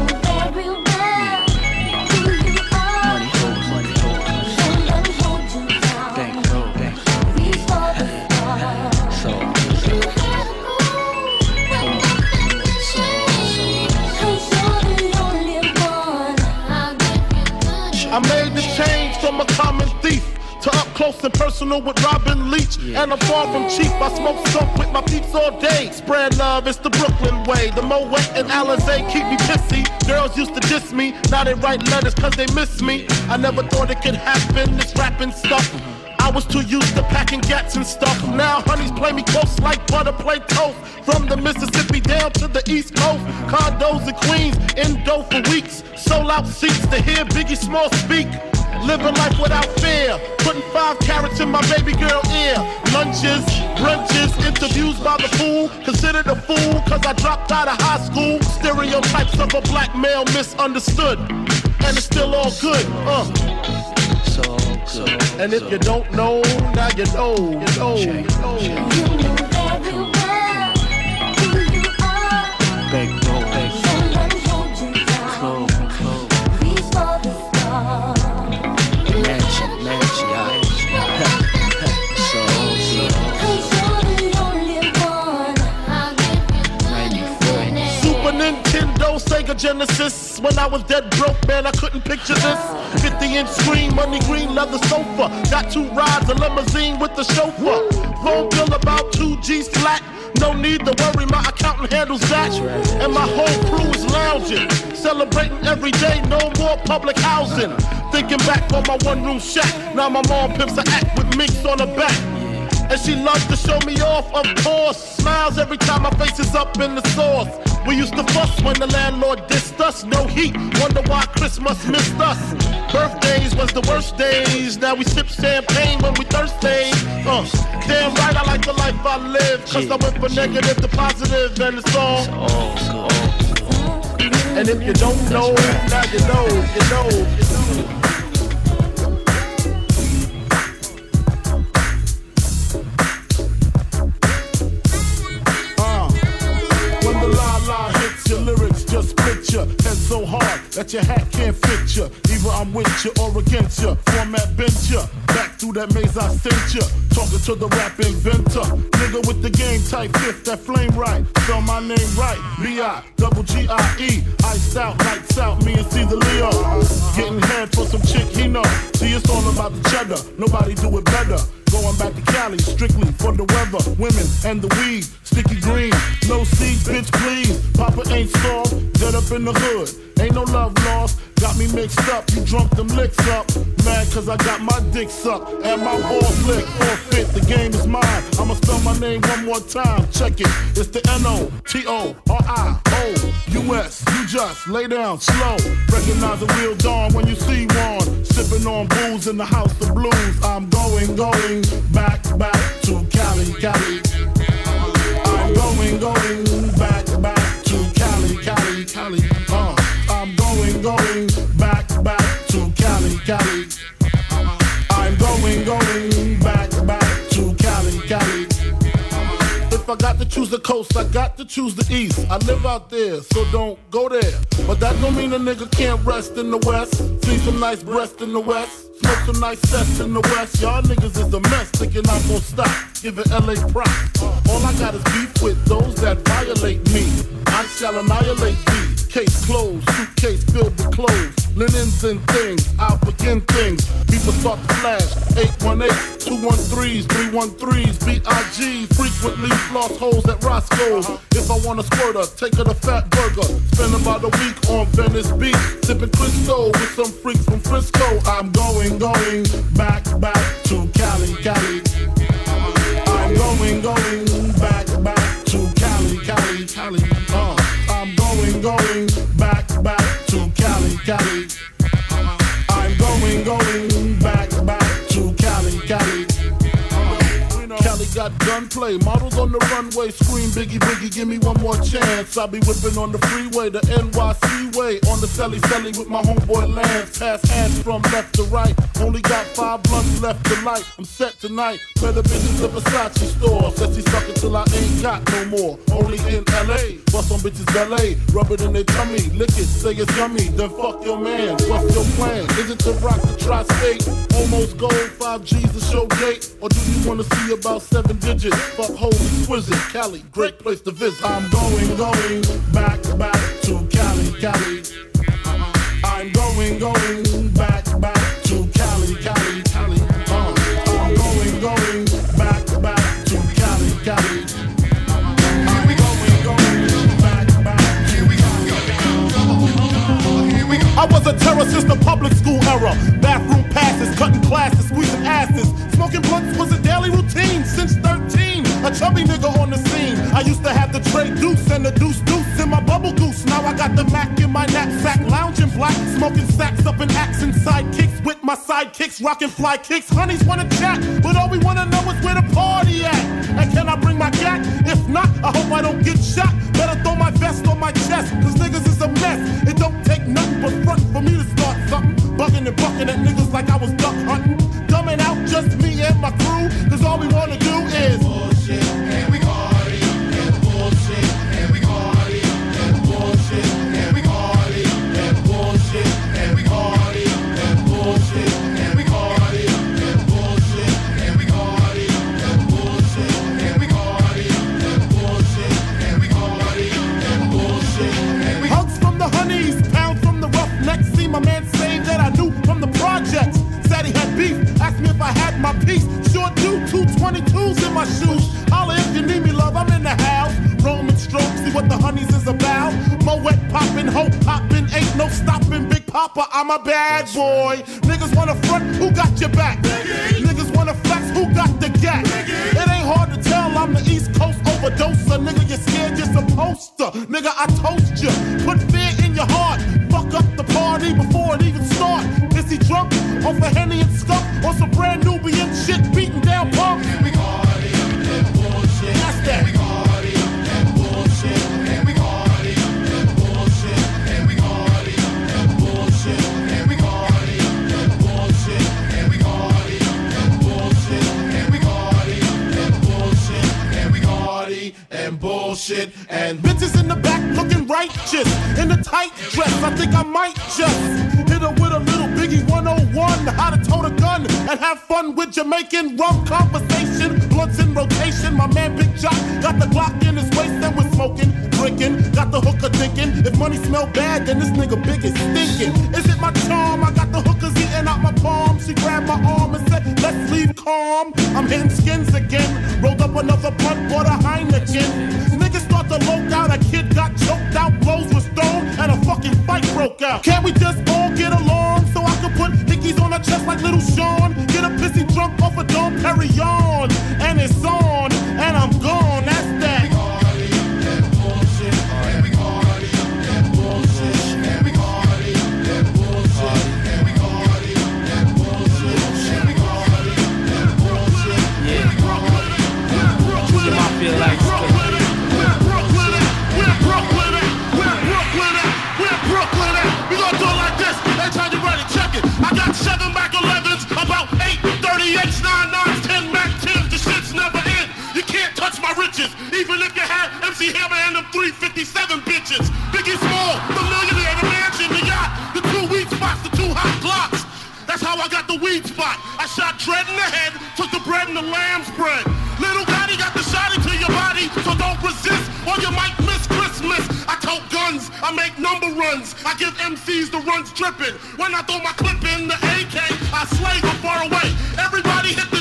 I made the change from a common thief to up close and personal with Robin Leach. And I'm far from cheap. I smoke skunk with my peeps all day. Spread love, it's the Brooklyn way. The Moet and Alizé keep me pissy. Girls used to diss me. Now they write letters cause they miss me. I never thought it could happen, this rapping stuff. I was too used to packing gats and stuff. Now honeys play me close like butter play toast. From the Mississippi down to the East Coast. Condos in Queens, in dough for weeks. Sold out seats to hear Biggie Small speak. Living life without fear. Putting five carats in my baby girl ear. Lunches, brunches, interviews by the fool. Considered a fool cause I dropped out of high school. Stereotypes of a black male misunderstood. And it's still all good. Uh. And if you don't know, now you know, you know, you know. Big Genesis. When I was dead broke, man, I couldn't picture this. 50 inch screen, money green leather sofa. Got two rides, a limousine with the chauffeur. Phone bill about two G's flat. No need to worry, my accountant handles that. And my whole crew is lounging, celebrating every day, no more public housing. Thinking back on my one room shack, now my mom pimps a act with minks on her back. And she loves to show me off, of course. Smiles every time my face is up in the sauce. We used to fuss when the landlord dissed us. No heat, wonder why Christmas missed us. Birthdays was the worst days. Now we sip champagne when we thirsty. Uh, damn right, I like the life I live. Cause I went from negative to positive, and it's all. And if you don't know, now you know, you know, you know. Picture head so hard that your hat can't fit you. Either I'm with you or against you. Format bent you. Back through that maze I sent you. Talking to the rap inventor. Nigga with the game type fifth, that flame right. Spell my name right. B-I, double G-I-E. Iced out, lights out, me and Cease a Leo. Getting head for some chick he know. See, it's all about the cheddar. Nobody do it better. Going back to Cali, strictly for the weather, women, and the weed. Sticky green, no seeds, bitch, please. Papa ain't soft, dead up in the hood. Ain't no love lost, got me mixed up. You drunk them licks up. Mad cause I got my dick sucked and my balls licked. Forfeit, the game is mine. I'ma spell my name one more time. Check it, it's the N-O-T-O-R-I-O-U-S. You just lay down slow. Recognize a real dawn when you see one. Sipping on booze in the house of blues. I'm going, going back, back to Cali, Cali. I'm going, going back, back to Cali, Cali, Cali. I got to choose the coast, I got to choose the east. I live out there, so don't go there. But that don't mean a nigga can't rest in the west. See some nice breasts in the west. Smoke some nice sets in the west. Y'all niggas is a mess, thinking I'm gonna stop. Giving LA props. All I got is beef with those that violate me. I shall annihilate thee. Case closed, suitcase filled with clothes. Linens and things, I'll begin things. People start to flash. 818, 213s, 313s, BIG. Frequently floss holes at Roscoe's. If I want a squirter, take her to Fatburger. Spend about a week on Venice Beach. Sipping Crisco with some freaks from Frisco. I'm going, going back, back to Cali, Cali. I'm going, going back, back to Cali, Cali, Cali. I'm going back, back to Cali, Cali. I'm going, going boogie, give me one more chance. I'll be whipping on the freeway, the NYC way. On the celly celly with my homeboy Lance. Pass hands from left to right. Only got five blunts left to light. I'm set tonight. Better bitches at Versace store. Says he suck till I ain't got no more. Only in LA. Bust on bitches ballet. Rub it in their tummy. Lick it, say it's yummy. Then fuck your man. What's your plan? Is it to rock the tri-state? Almost gold, five G's to show gate? Or do you wanna see about seven digits? Fuck holy exquisite. Cali, great place to visit. I'm going, going back, back to Cali, Cali. I'm going, going back, back to Cali, Cali, Cali. Uh, I'm going, going back, back to Cali, Cali. I was a terror since the public school era. Bathroom passes, cutting classes, squeezing asses. Smoking blunts was Chubby nigga on the scene. I used to have the tray deuce and the deuce deuce in my bubble goose. Now I got the Mac in my knapsack, lounging black, smoking sacks up in axe and sidekicks with my sidekicks, rocking fly kicks. Honeys wanna chat, but all we wanna know is where the party at. And can I bring my gat? If not, I hope I don't get shot. Better throw my vest on my chest, cause niggas is a mess. It don't take nothing but front for me to start something. Bugging and bucking at niggas like I was my shoes. Holla if you need me, love, I'm in the house. Roman stroke, see what the honeys is about. Moet poppin', hope poppin', ain't no stopping. Big Papa, I'm a bad boy. Niggas wanna front, who got your back? Niggas wanna flex, who got the gap? It ain't hard to tell, I'm the East Coast overdoser. Nigga, you're scared, you're supposed to. Nigga, I toast you. Put fear in your heart. Fuck up the party before it even start. Is he drunk off a Henny and skunk or some brand Nubian shit bullshit. And bitches in the back looking righteous in a tight dress. I think I might just hit her with a little Biggie 101. How to tote a gun and have fun with Jamaican rum conversation. Blunts in rotation. My man Big Jock got the Glock in his waist and we're smoking, drinking. Got the hooker thinking. If money smell bad, then this nigga big is stinking. Is it my charm? I got the hookers eating out my palm. She grabbed my arm and said, Let's leave calm. I'm hitting skins again. Rolled up another blunt, bought a Heineken. Niggas start to loke out. A kid got choked out, blows was thrown, and a fucking fight broke out. Can't we just all get along so I can put hickeys on her chest like little Sean? Get a pissy drunk off a Dom Perignon, and it's on, even if you had MC Hammer and them 357 bitches. Biggie Small, the millionaire, the mansion, the yacht, the two weed spots, the two hot blocks. That's how I got the weed spot. I shot Dread in the head, took the bread and the lamb's bread. Little Gotti got the shot into your body, so don't resist or you might miss Christmas. I tote guns, I make number runs. I give MCs the runs dripping. When I throw my clip in the AK, I slay from far away. Everybody hit the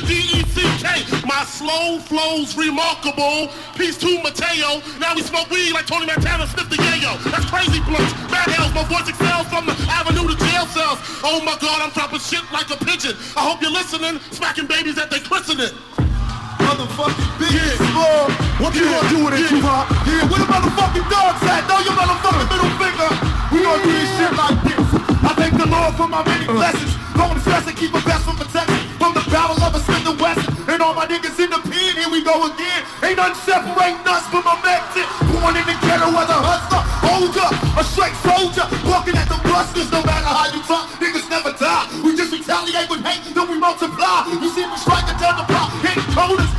D-E-C-K. My slow flow's remarkable. Peace to Mateo. Now we smoke weed like Tony Montana sniff the yayo. That's crazy blunts. Bad hells, my voice excels from the avenue to jail cells. Oh my god, I'm dropping shit like a pigeon. I hope you're listening, smacking babies at they christening. Motherfucking big yeah. small. What you gonna do with it, Tupac? Yeah, where the motherfucking dogs at? Throw your motherfucking middle finger. We gonna do this shit like this. I thank the Lord for my many blessings. Don't stress and keep a best. From all my niggas in the pen, here we go again. Ain't nothing separating us from Mac 10. Born in the ghetto as a hustler, older, a straight soldier. Walking at the busters, no matter how you try, niggas never die. We just retaliate with hate, then we multiply. You see me striking down the block, hitting coders,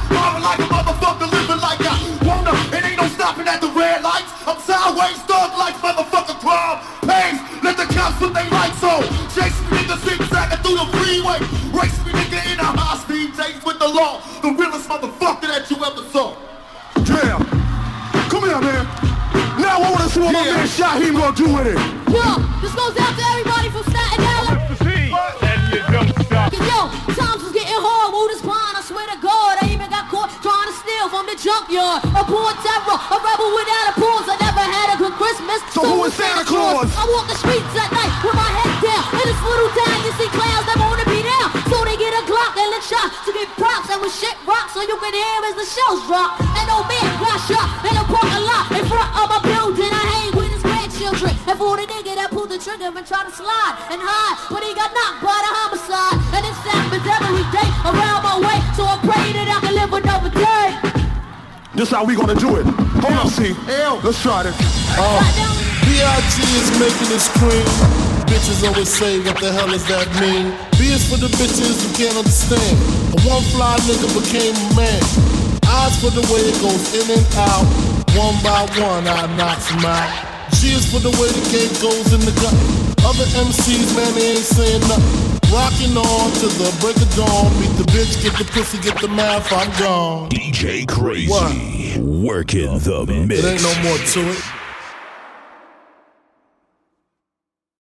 gonna do with it. Yo, this goes out to everybody from Staten Island. Yo, times was getting hard, woo this pine, I swear to God, I even got caught trying to steal from the junkyard. A poor terror, a rebel without a pause, I never had a good Christmas. So who is Santa Claus? I walk the streets at night with my head down. In this little town, you see clowns that wanna be down. So they get a Glock and let shot to get props. And when shit rocks, so you can hear as the shells drop. And old man got shot in a parking lot in front of my grandchildren. And for the nigga that pulled the trigger and tried to slide and hide, but he got knocked by the homicide. And this happens every day around my way. So I pray that I can live another day. This how we gonna do it. Hold on, see. Let's try this. Uh, B.I.G. is making it scream. Bitches always say, what the hell does that mean? B is for the bitches who can't understand. A one fly nigga became a man. Eyes for the way it goes in and out. One by one, I knocks him out. Is for the way the game goes in the gut. Other MCs, man, they ain't saying nothing. Rocking on to the break of dawn. Meet the bitch, get the pussy, get the mouth, I'm gone. DJ Crazy. What? Working the mix. It ain't no more to it.